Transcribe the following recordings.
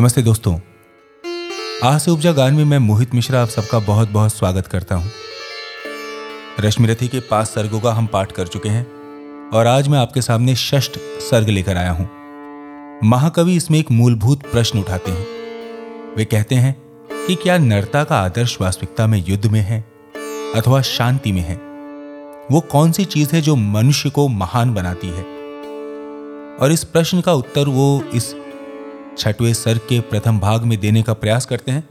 नमस्ते दोस्तों। आज से उपजा गान में मैं मोहित मिश्रा आप सबका बहुत बहुत स्वागत करता हूँ। रश्मि रथी के पाँच सर्गों का हम पाठ कर चुके हैं और आज मैं आपके सामने षष्ठ सर्ग लेकर आया हूँ। महाकवि इसमें एक मूलभूत प्रश्न उठाते हैं। वे कहते हैं कि क्या नरता का आदर्श वास्तविकता में युद्ध में है अथवा शांति में है? वो कौन सी चीज़ है जो मनुष्य को महान बनाती है? और इस प्रश्न का उत्तर वो इस छठवें सर्ग के प्रथम भाग में देने का प्रयास करते हैं।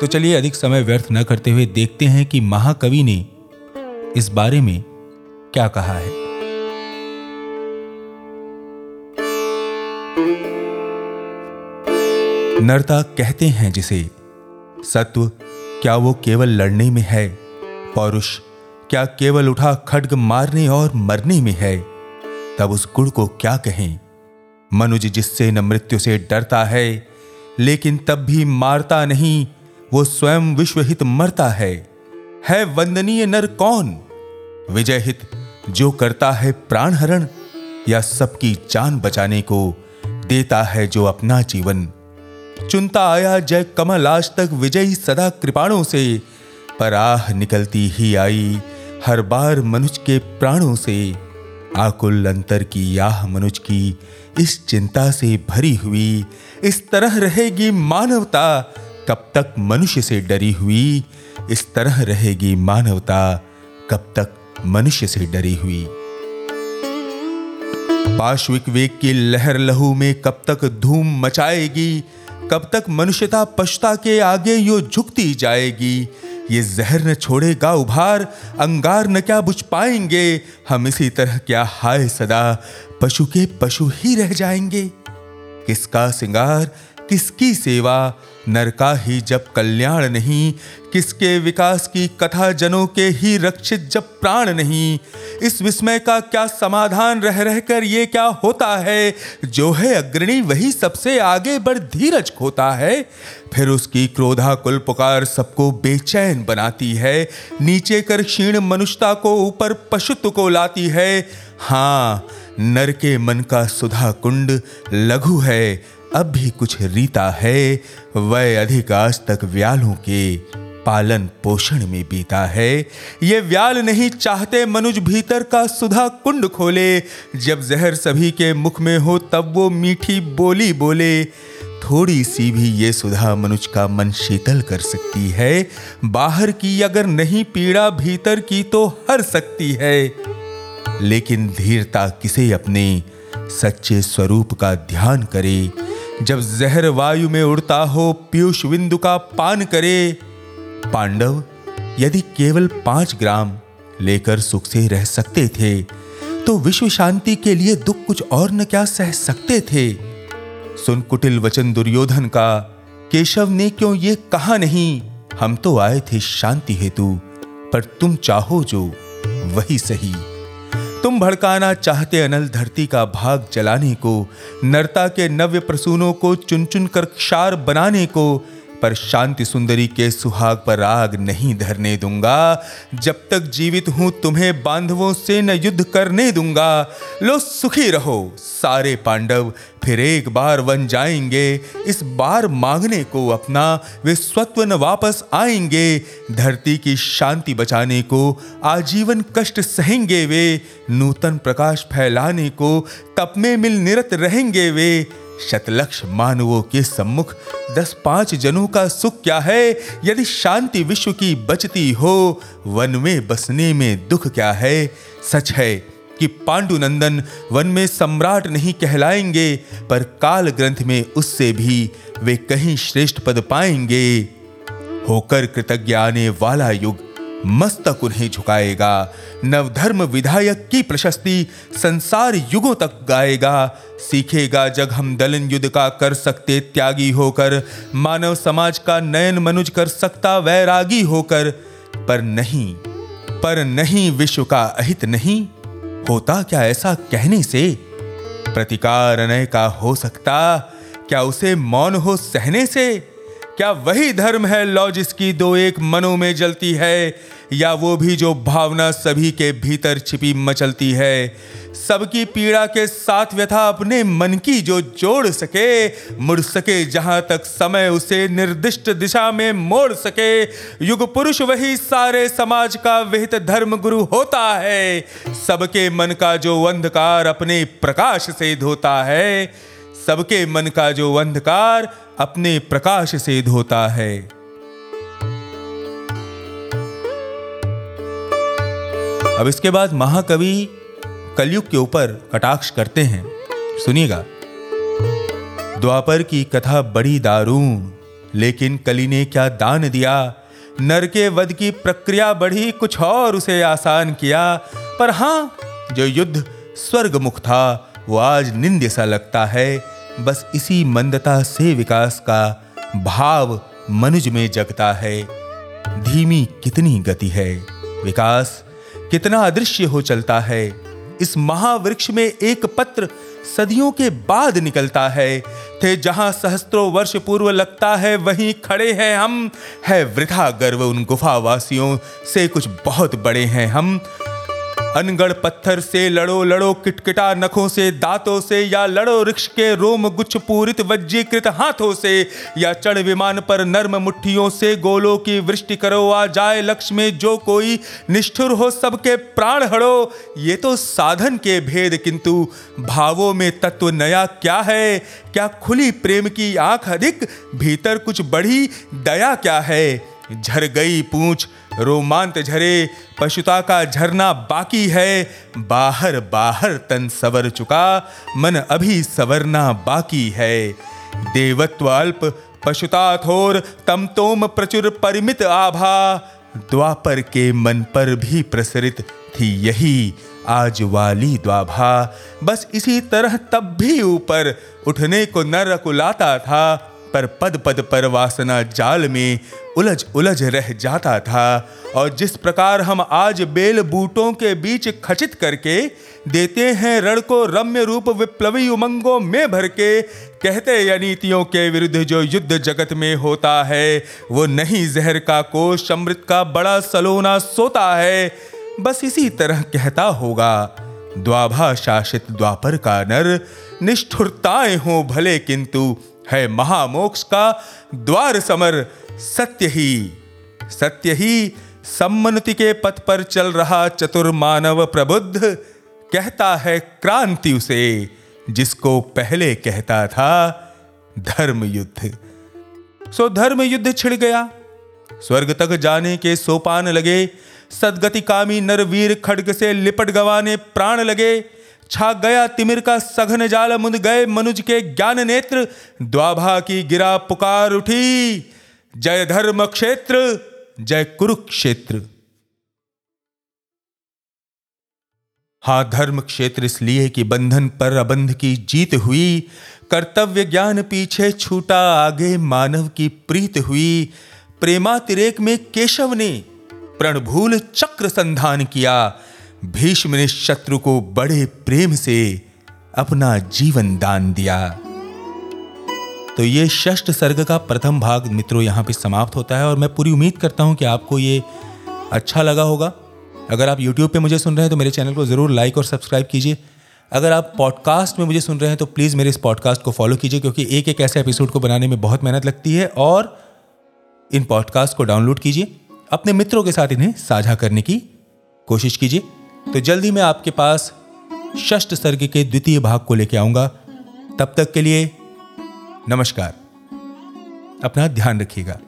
तो चलिए अधिक समय व्यर्थ न करते हुए देखते हैं कि महाकवि ने इस बारे में क्या कहा है। नरता कहते हैं जिसे, सत्व, क्या वो केवल लड़ने में है? पौरुष, क्या केवल उठा खड्ग मारने और मरने में है? तब उस गुण को क्या कहें? मनुज जिससे न मृत्यु से डरता है, लेकिन तब भी मारता नहीं, वो स्वयं विश्वहित मरता है। है वंदनीय नर कौन? विजय हित जो करता है प्राण हरण या सबकी जान बचाने को देता है जो अपना जीवन। चुनता आया जय कमल आज तक विजयी सदा कृपाणों से पर आह निकलती ही आई हर बार मनुष्य के प्राणों से। आकुल अंतर की आह मनुज की, इस चिंता से भरी हुई, इस तरह रहेगी मानवता, कब तक मनुष्य से डरी हुई, इस तरह रहेगी मानवता, कब तक मनुष्य से डरी हुई। पाश्विक वेग की लहर लहू में कब तक धूम मचाएगी, कब तक मनुष्यता पश्ता के आगे यो झुकती जाएगी ये जहर न छोड़ेगा उभार, अंगार न क्या बुझ पाएँगे। हम इसी तरह क्या हाय सदा, पशु के पशु ही रह जाएँगे। किसका सिंगार किसकी सेवा? नर का ही जब कल्याण नहीं, किसके विकास की कथा जनों के ही रक्षित जब प्राण नहीं? इस विस्मय का क्या समाधान रह रहकर ये क्या होता है? जो है अग्रणी वही सबसे आगे बढ़ धीरज खोता है। फिर उसकी क्रोधा कुल पुकार सबको बेचैन बनाती है। नीचे कर क्षीण मनुष्यता को ऊपर पशुत्व को लाती है। हाँ नर के मन का सुधा कुंड लघु है। अब भी कुछ रीता है, वह अधिक आज तक व्यालों के पालन पोषण में बीता है। ये व्याल नहीं चाहते मनुज भीतर का सुधा कुंड खोले। जब जहर सभी के मुख में हो, तब वो मीठी बोली बोले। थोड़ी सी भी ये सुधा मनुज का मन शीतल कर सकती है। बाहर की अगर नहीं पीड़ा, भीतर की तो हर सकती है। लेकिन धीरता किसे अपने सच्चे स्वरूप का ध्यान करे? जब जहर वायु में उड़ता हो, पीयूष बिंदु का पान करे। पांडव, यदि केवल पाँच ग्राम लेकर सुख से रह सकते थे तो विश्व शांति के लिए दुख कुछ और न क्या सह सकते थे? सुन कुटिल वचन दुर्योधन का, केशव ने क्यों ये कहा नहीं? हम तो आए थे शांति हेतु, पर तुम चाहो जो, वही सही। तुम भड़काना चाहते अनल धरती का भाग जलाने को, नरता के नव्य प्रसूनों को चुन चुन कर क्षार बनाने को पर शांति सुंदरी के सुहाग पर आग नहीं धरने दूँगा। जब तक जीवित हूँ, तुम्हें बांधवों से न युद्ध करने दूँगा। लो, सुखी रहो, सारे पांडव फिर एक बार वन जाएँगे। इस बार मांगने को अपना वे स्वत्व न वापस आएँगे। धरती की शांति बचाने को, आजीवन कष्ट सहेंगे वे। नूतन प्रकाश फैलाने को, तप में मिल निरत रहेंगे वे। शतलक्ष मानवों के सम्मुख दस पाँच जनों का सुख क्या है? यदि शांति विश्व की बचती हो, वन में बसने में दुख क्या है? सच है कि पांडुनंदन वन में सम्राट नहीं कहलाएँगे, पर काल ग्रंथ में उससे भी वे कहीं श्रेष्ठ पद पाएँगे। होकर कृतज्ञ आने वाला युग मस्तक उन्हें झुकाएगा। नवधर्म विधायक की प्रशस्ति संसार युगों तक गाएगा। सीखेगा जग हम दलन युद्ध का कर सकते त्यागी होकर। मानव समाज का नयन मनुज कर सकता वैरागी होकर। पर नहीं पर नहीं विश्व का अहित नहीं। होता क्या ऐसा कहने से? प्रतिकार अनय का हो सकता। क्या उसे मौन हो सहने से? क्या वही धर्म है लौ जिसकी दो एक मनों में जलती है? या वो भी जो भावना सभी के भीतर छिपी मचलती है? सबकी पीड़ा के साथ व्यथा अपने मन की जो जोड़ सके, मुड़ सके जहाँ तक समय उसे निर्दिष्ट दिशा में मोड़ सके। युग पुरुष वही सारे समाज का विहित धर्म गुरु होता है। सबके मन का जो अंधकार अपने प्रकाश से धोता है। सबके मन का जो अंधकार अपने प्रकाश से धोता है। अब इसके बाद महाकवि कलयुग के ऊपर कटाक्ष करते हैं। सुनिएगा। द्वापर की कथा बड़ी दारूण, लेकिन कली ने क्या दान दिया? नर के वध की प्रक्रिया बढ़ी, कुछ और उसे आसान किया। पर हाँ, जो युद्ध स्वर्ग मुख था, वो आज निंद्य सा लगता है। बस इसी मंदता से विकास का भाव मनुज में जगता है। धीमी कितनी गति है। विकास कितना अदृश्य हो चलता है। इस महावृक्ष में एक पत्र सदियों के बाद निकलता है। थे जहाँ सहस्त्रों वर्ष पूर्व लगता है, वहीं खड़े हैं हम। है वृथा गर्व उन गुफावासियों से कुछ बहुत बड़े हैं हम। अनगढ़ पत्थर से लड़ो लड़ो किटकिटा नखों से, दांतों से, या लड़ो वृक्ष के रोम गुच्छ पूरित वज्जीकृत हाथों से, या चढ़ विमान पर नर्म मुट्ठियों से गोलों की वृष्टि करो, आ जाए लक्ष्य में जो कोई निष्ठुर हो सबके प्राण हड़ो। ये तो साधन के भेद, किंतु भावों में तत्व नया क्या है? क्या खुली प्रेम की आँख अधिक, भीतर कुछ बढ़ी दया क्या है? झर गई पूछ, रोमांत झरे, पशुता का झरना बाकी है। बाहर बाहर तन सवर चुका, मन अभी सवरना बाकी है। देवत्व अल्प, पशुता थोर, तम तोम प्रचुर परिमित आभा। द्वापर के मन पर भी प्रसरित थी यही आज वाली द्वाभा। बस इसी तरह तब भी ऊपर उठने को न रकुलाता था। पर पद पद पर वासना जाल में उलझ उलझ रह जाता था। और जिस प्रकार हम आज बेल बूटों के बीच खचित करके देते हैं रण को रम्य रूप विप्लवी उमंगों में भर के, कहते अनीतियों के विरुद्ध जो युद्ध जगत में होता है, वो नहीं जहर का कोष, अमृत का बड़ा सलोना सोता है। बस इसी तरह कहता होगा, द्वाभा शासित द्वापर का नर, निष्ठुरताएँ हो भले किंतु है महामोक्ष का द्वार समर। सत्य ही सत्य ही सम्मति के पथ पर चल रहा चतुर मानव प्रबुद्ध कहता है क्रांति उसे, जिसको पहले कहता था धर्म युद्ध सो धर्म युद्ध छिड़ गया। स्वर्ग तक जाने के सोपान लगे। सदगति कामी नरवीर खड्ग से लिपट गवाने प्राण लगे। छा गया तिमिर का सघन जाल, मुंद गए मनुज के ज्ञान नेत्र। द्वाभा की गिरा पुकार उठी, जय धर्म क्षेत्र, जय कुरुक्षेत्र। हा धर्म क्षेत्र इसलिए कि बंधन पर अबंध की जीत हुई, कर्तव्य ज्ञान पीछे छूटा, आगे मानव की प्रीत हुई। प्रेमातिरेक में केशव ने प्रणभूल चक्र संधान किया भीष्म ने शत्रु को बड़े प्रेम से अपना जीवन दान दिया। तो ये षष्ठ सर्ग का प्रथम भाग मित्रों यहाँ पे समाप्त होता है और मैं पूरी उम्मीद करता हूँ कि आपको ये अच्छा लगा होगा। अगर आप YouTube पे मुझे सुन रहे हैं तो मेरे चैनल को ज़रूर लाइक और सब्सक्राइब कीजिए। अगर आप पॉडकास्ट में मुझे सुन रहे हैं तो प्लीज़ मेरे इस पॉडकास्ट को फॉलो कीजिए क्योंकि एक एक ऐसे एपिसोड को बनाने में बहुत मेहनत लगती है और इन पॉडकास्ट को डाउनलोड कीजिए। अपने मित्रों के साथ इन्हें साझा करने की कोशिश कीजिए। तो जल्दी मैं आपके पास षष्ठ सर्ग के द्वितीय भाग को लेकर आऊँगा। तब तक के लिए नमस्कार। अपना ध्यान रखिएगा।